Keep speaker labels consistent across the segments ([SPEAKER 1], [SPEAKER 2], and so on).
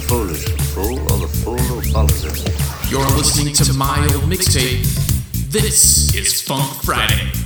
[SPEAKER 1] foolish, fool or the fool who follows?
[SPEAKER 2] You're listening to my old mixtape. This is Funk Friday.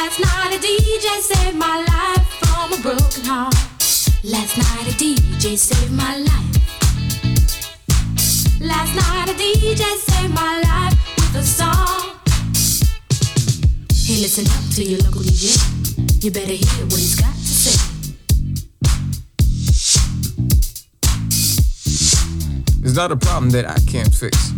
[SPEAKER 3] Last night a DJ saved my life from a broken heart. Last night a DJ saved my life. Last night a DJ saved my life with a song. Hey, listen up to your local DJ. You better hear what he's got to say.
[SPEAKER 4] It's not a problem that I can't fix.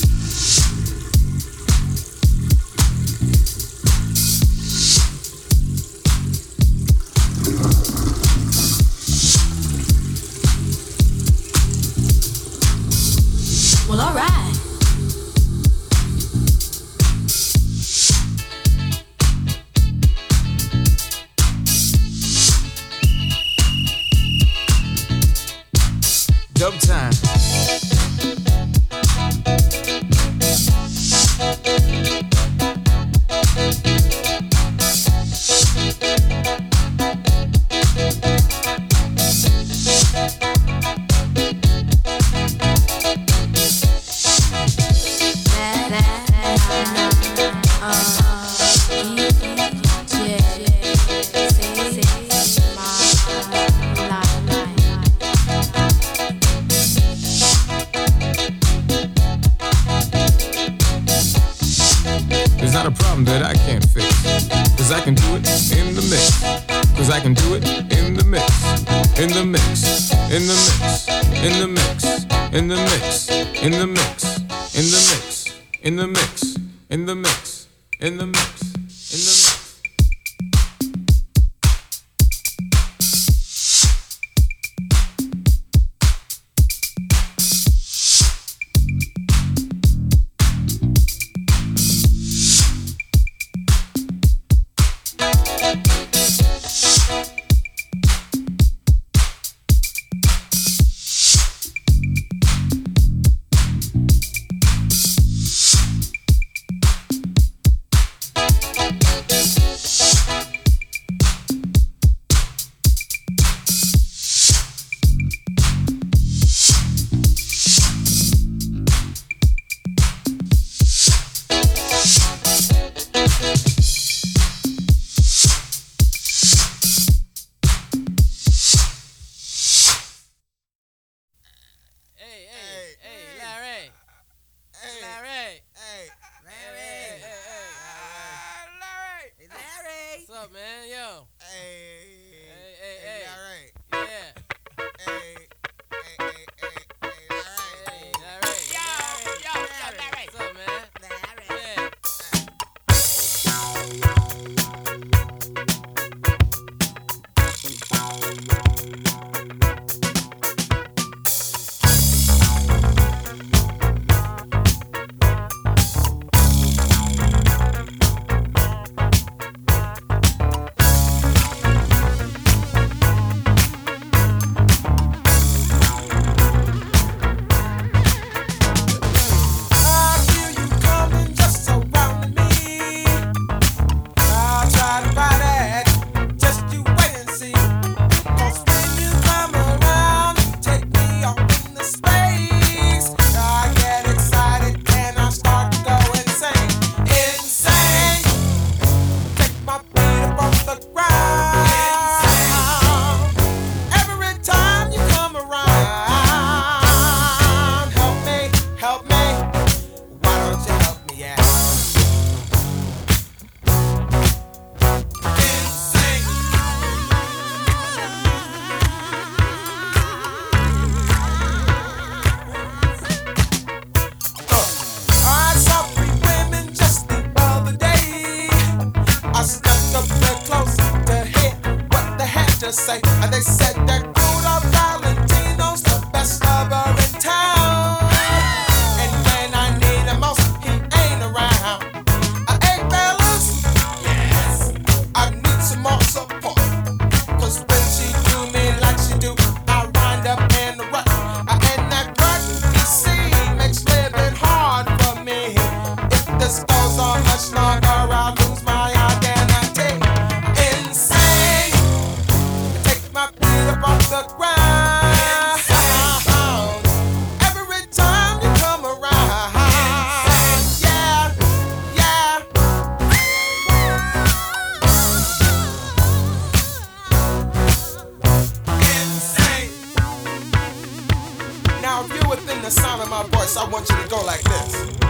[SPEAKER 4] I
[SPEAKER 5] want you to go like this.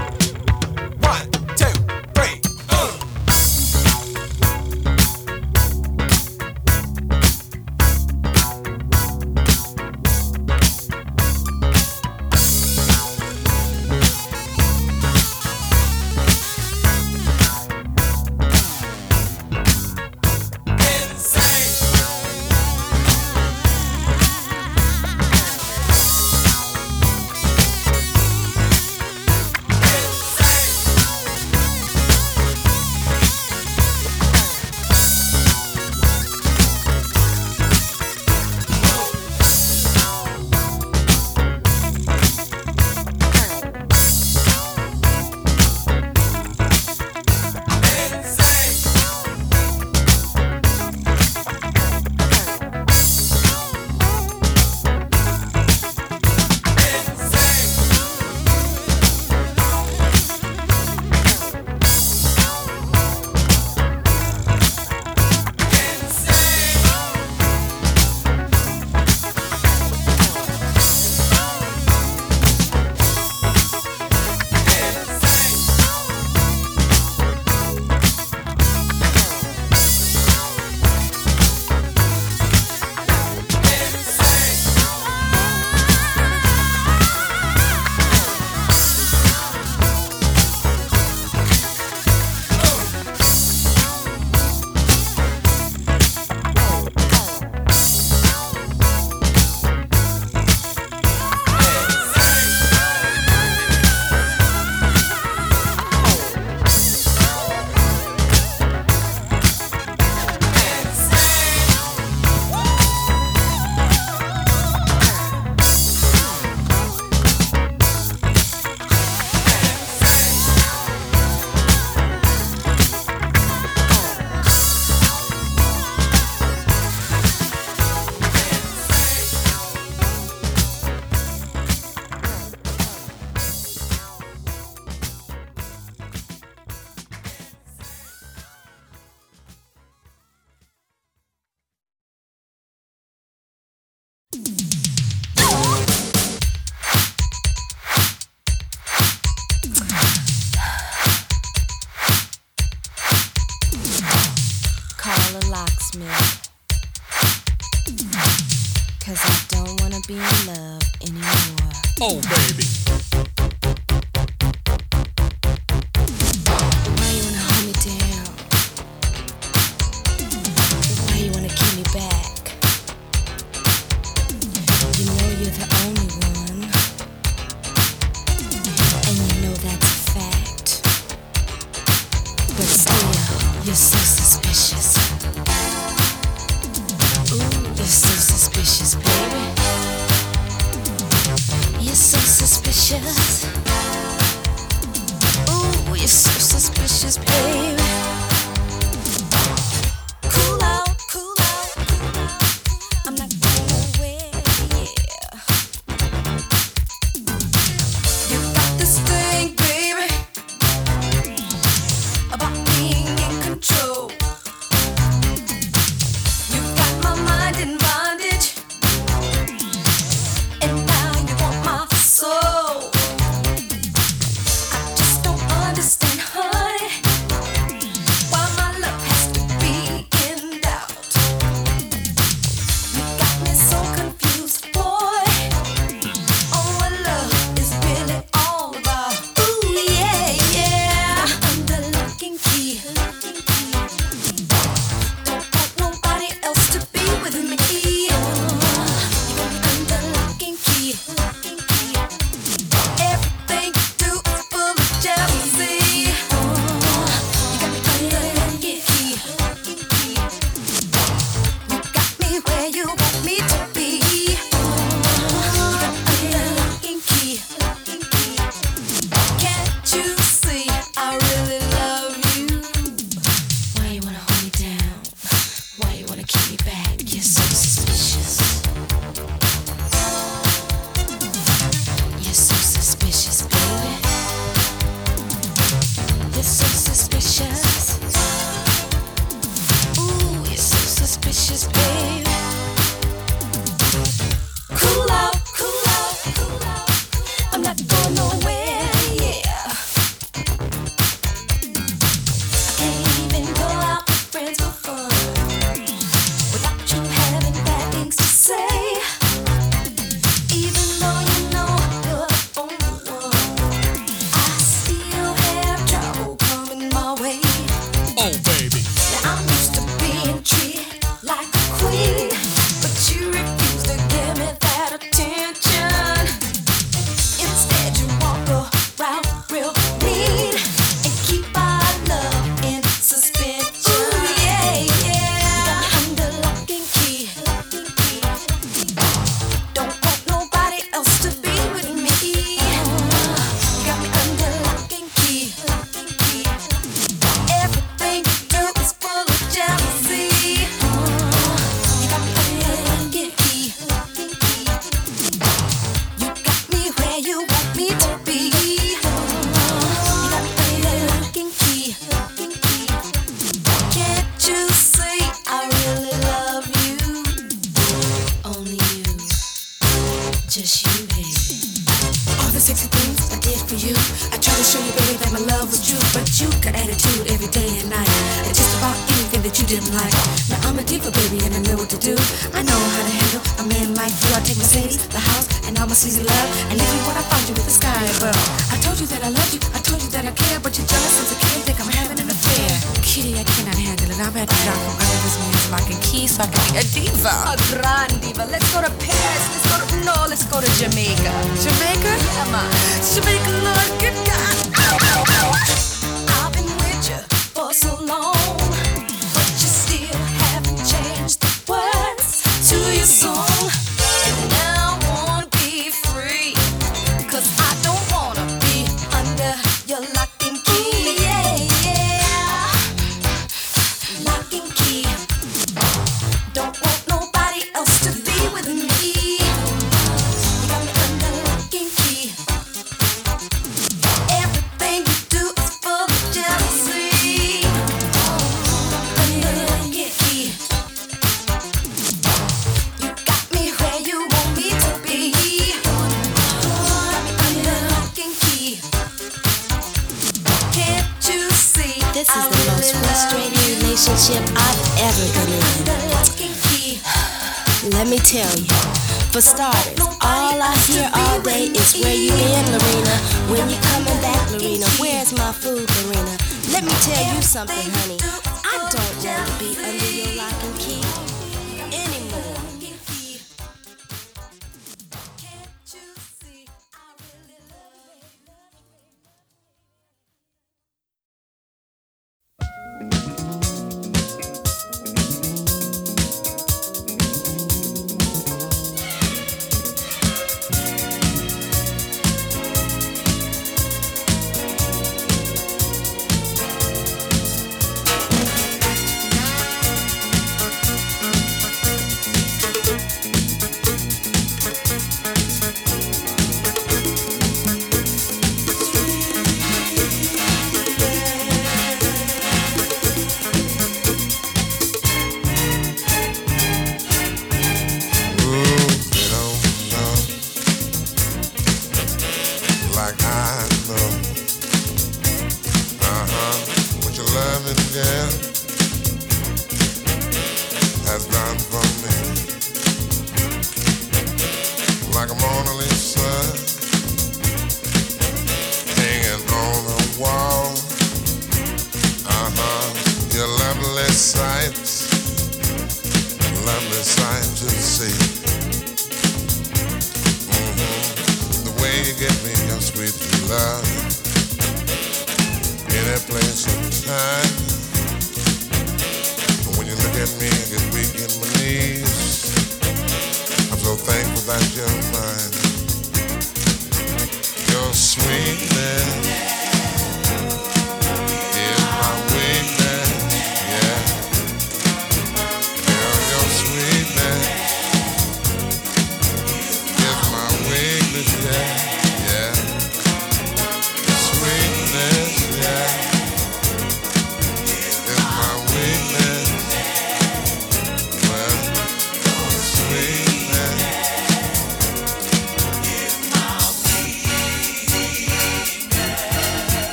[SPEAKER 6] Oh,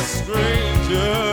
[SPEAKER 2] a
[SPEAKER 7] stranger.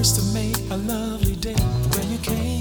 [SPEAKER 5] first make a lovely day when you came.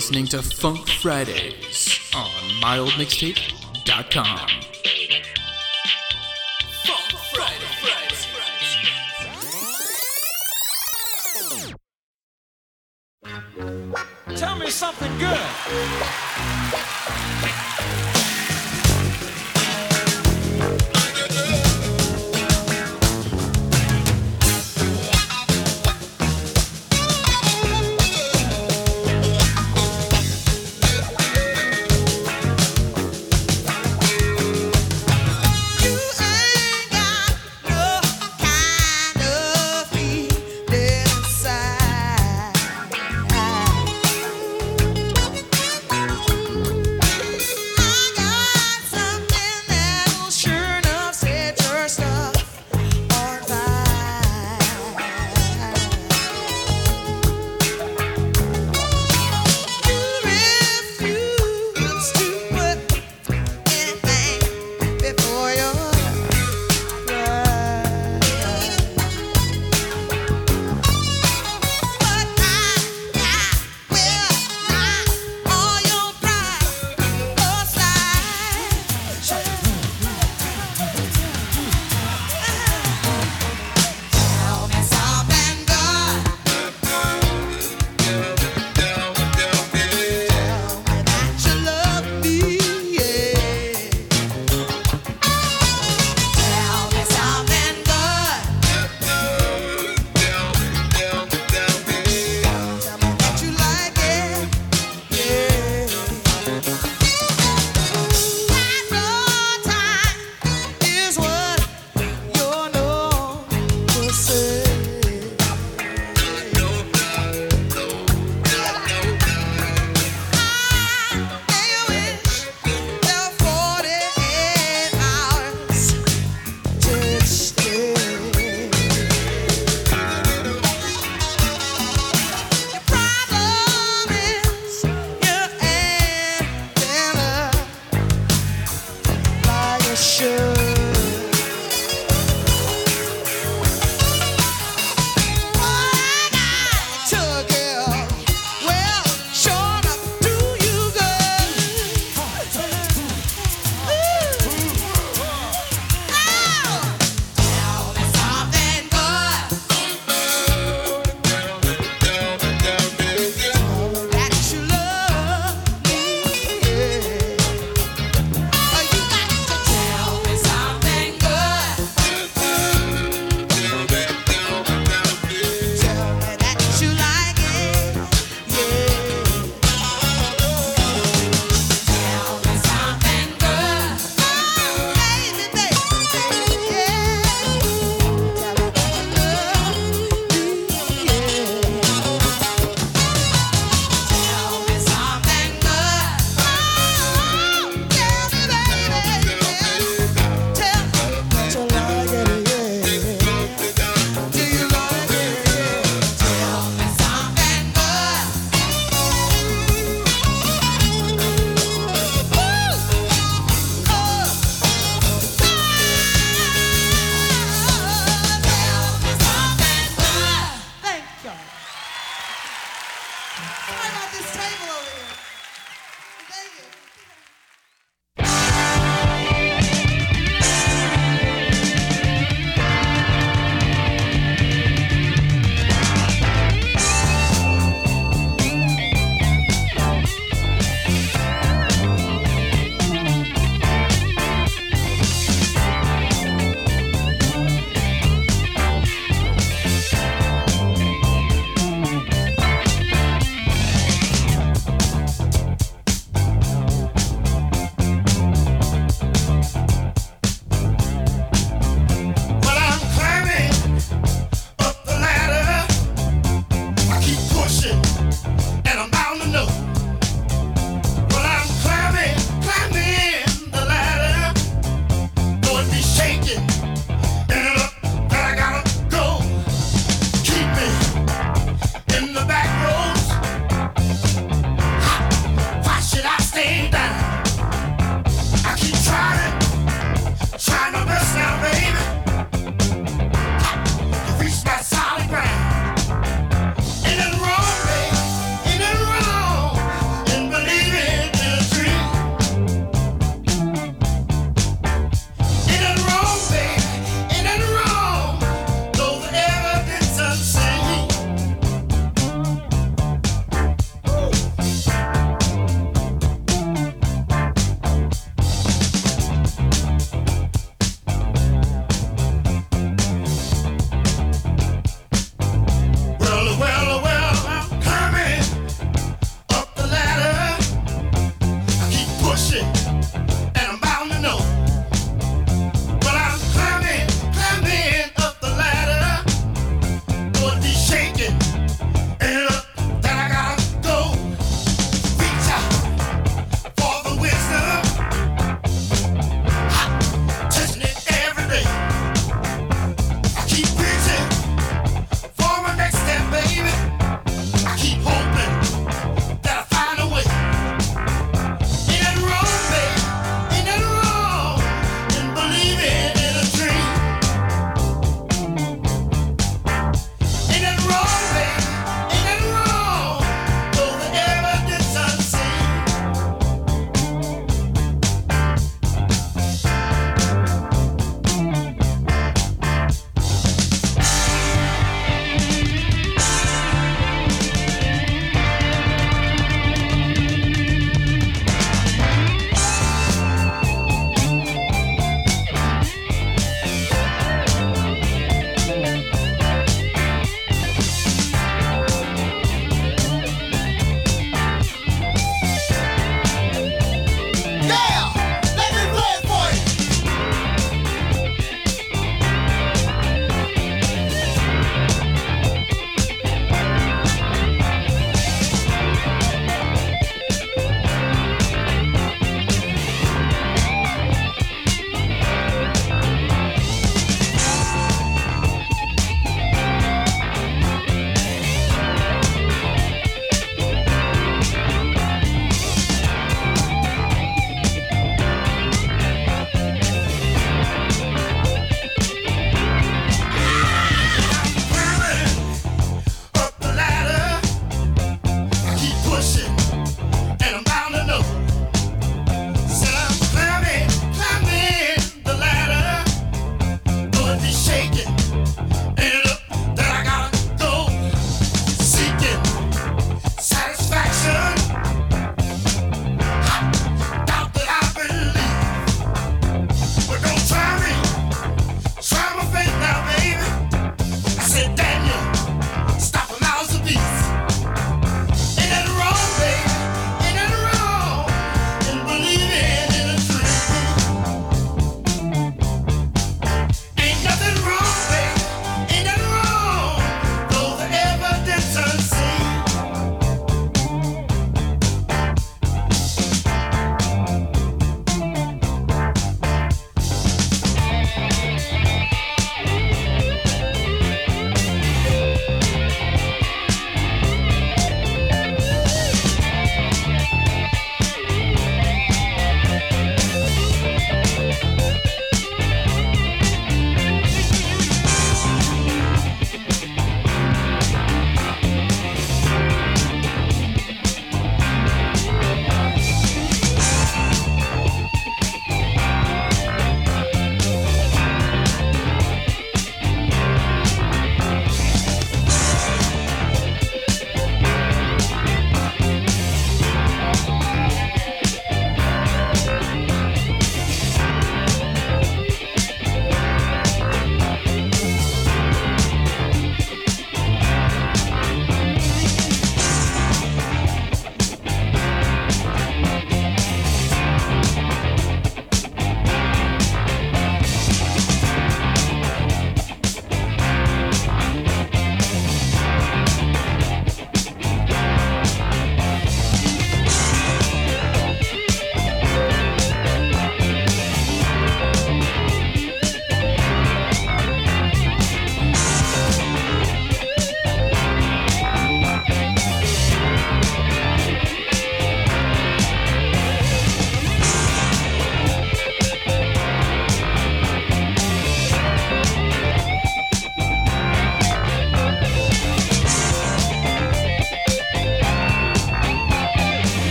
[SPEAKER 8] listening to Funk Fridays on mildmixtape.com.
[SPEAKER 5] Tell me something good.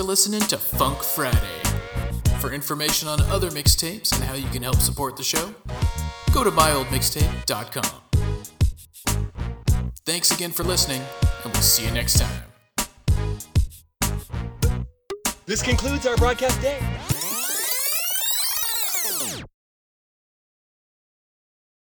[SPEAKER 8] for listening to Funk Friday. For information on other mixtapes and how you can help support the show, go to myoldmixtape.com. Thanks again for listening, and we'll see you next time.
[SPEAKER 9] This concludes our broadcast day.